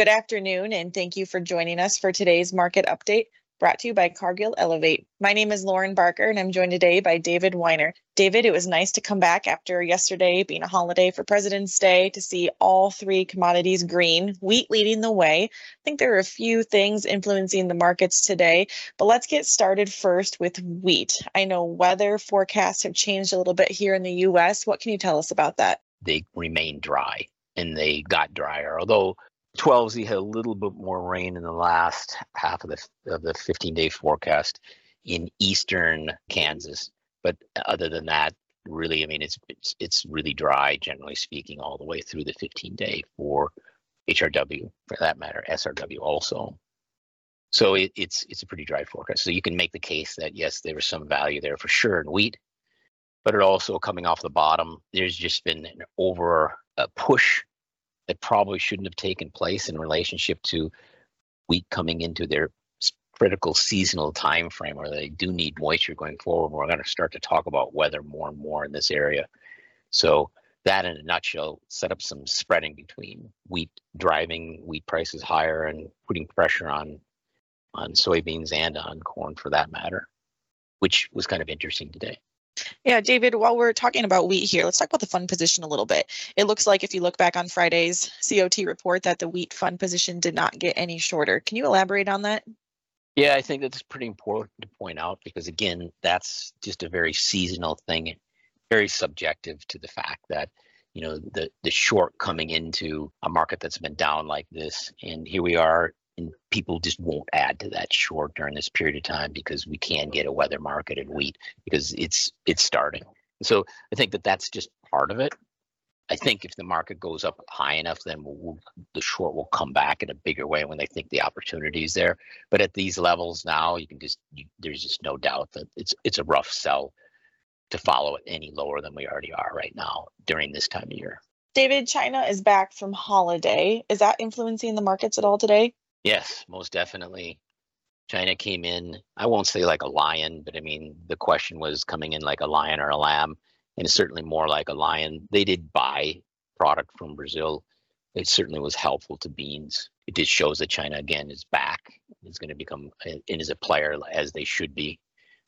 Good afternoon, and thank you for joining us for today's market update brought to you by Cargill Elevate. My name is Lauren Barker, and I'm joined today by David Weiner. David, it was nice to come back after yesterday being a holiday for President's Day to see all three commodities green, wheat leading the way. I think there are a few things influencing the markets today, but let's get started first with wheat. I know weather forecasts have changed a little bit here in the US. What can you tell us about that? They remain dry and they got drier, although 12Z had a little bit more rain in the last half of the of the 15 day forecast in eastern Kansas. But other than that, really, I mean, it's it's it's really dry, generally speaking, all the way through the 15 day for HRW, for that matter, SRW also. So it, it's it's a pretty dry forecast. So you can make the case that yes, there was some value there for sure in wheat, but it also coming off the bottom. There's just been an over a push that probably shouldn't have taken place in relationship to wheat coming into their critical seasonal time frame where they do need moisture going forward. We're going to start to talk about weather more and more in this area. So that in a nutshell set up some spreading between wheat driving wheat prices higher and putting pressure on on soybeans and on corn for that matter, which was kind of interesting today. Yeah, David, while we're talking about wheat here, let's talk about the fund position a little bit. It looks like if you look back on Friday's COT report that the wheat fund position did not get any shorter. Can you elaborate on that? Yeah, I think that's pretty important to point out because again, that's just a very seasonal thing, very subjective to the fact that you know the the short coming into a market that's been down like this, and here we are and people just won't add to that short during this period of time because we can get a weather market in wheat because it's it's starting. So I think that that's just part of it. I think if the market goes up high enough, then we'll, we'll, the short will come back in a bigger way when they think the opportunity is there. But at these levels now, you can just you, there's just no doubt that it's it's a rough sell to follow it any lower than we already are right now during this time of year. David, China is back from holiday. Is that influencing the markets at all today? Yes, most definitely. China came in, I won't say like a lion, but I mean, the question was coming in like a lion or a lamb, and it's certainly more like a lion. They did buy product from Brazil. It certainly was helpful to beans. It just shows that China again is back, is going to become and is a player as they should be.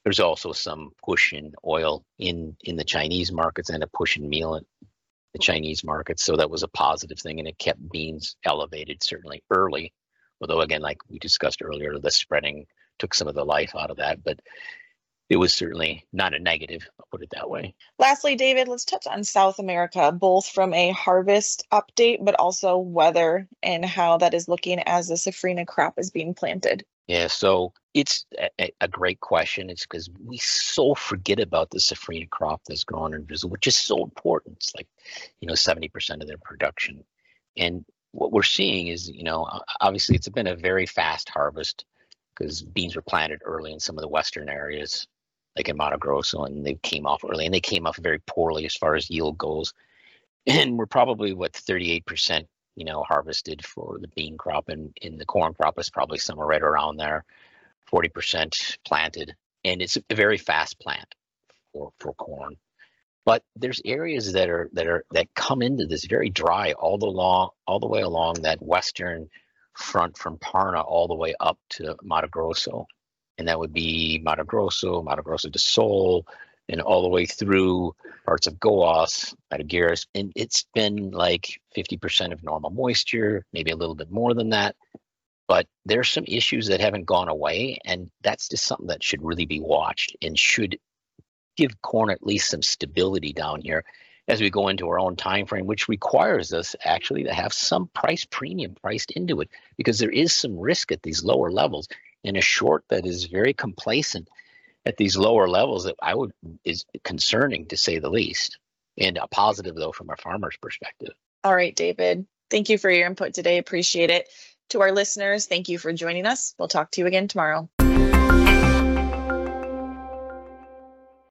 There's also some push in oil in in the Chinese markets and a push in meal in the Chinese markets. So that was a positive thing, and it kept beans elevated certainly early Although again, like we discussed earlier, the spreading took some of the life out of that, but it was certainly not a negative, I'll put it that way. Lastly, David, let's touch on South America, both from a harvest update, but also weather and how that is looking as the safrinha crop is being planted. Yeah, so it's a, a great question. It's because we so forget about the safrinha crop that's grown in Brazil, which is so important. It's like, you know, 70% of their production. And what we're seeing is, you know, obviously it's been a very fast harvest because beans were planted early in some of the western areas, like in Mato Grosso, and they came off early, and they came off very poorly as far as yield goes. And we're probably what 38%, you know, harvested for the bean crop, and in the corn crop is probably somewhere right around there, 40% planted, and it's a very fast plant for for corn but there's areas that are that are that come into this very dry all the long all the way along that western front from Paraná all the way up to Mato Grosso, and that would be Mato Grosso, Mato Grosso do Sul, and all the way through parts of Goiás, Minas Gerais, and it's been like 50% of normal moisture, maybe a little bit more than that. But there's some issues that haven't gone away, and that's just something that should really be watched and should give corn at least some stability down here as we go into our own time frame, which requires us actually to have some price premium priced into it because there is some risk at these lower levels. And a short that is very complacent at these lower levels that I would is concerning to say the least. And a positive though from a farmer's perspective. All right, David. Thank you for your input today. Appreciate it. To our listeners, thank you for joining us. We'll talk to you again tomorrow.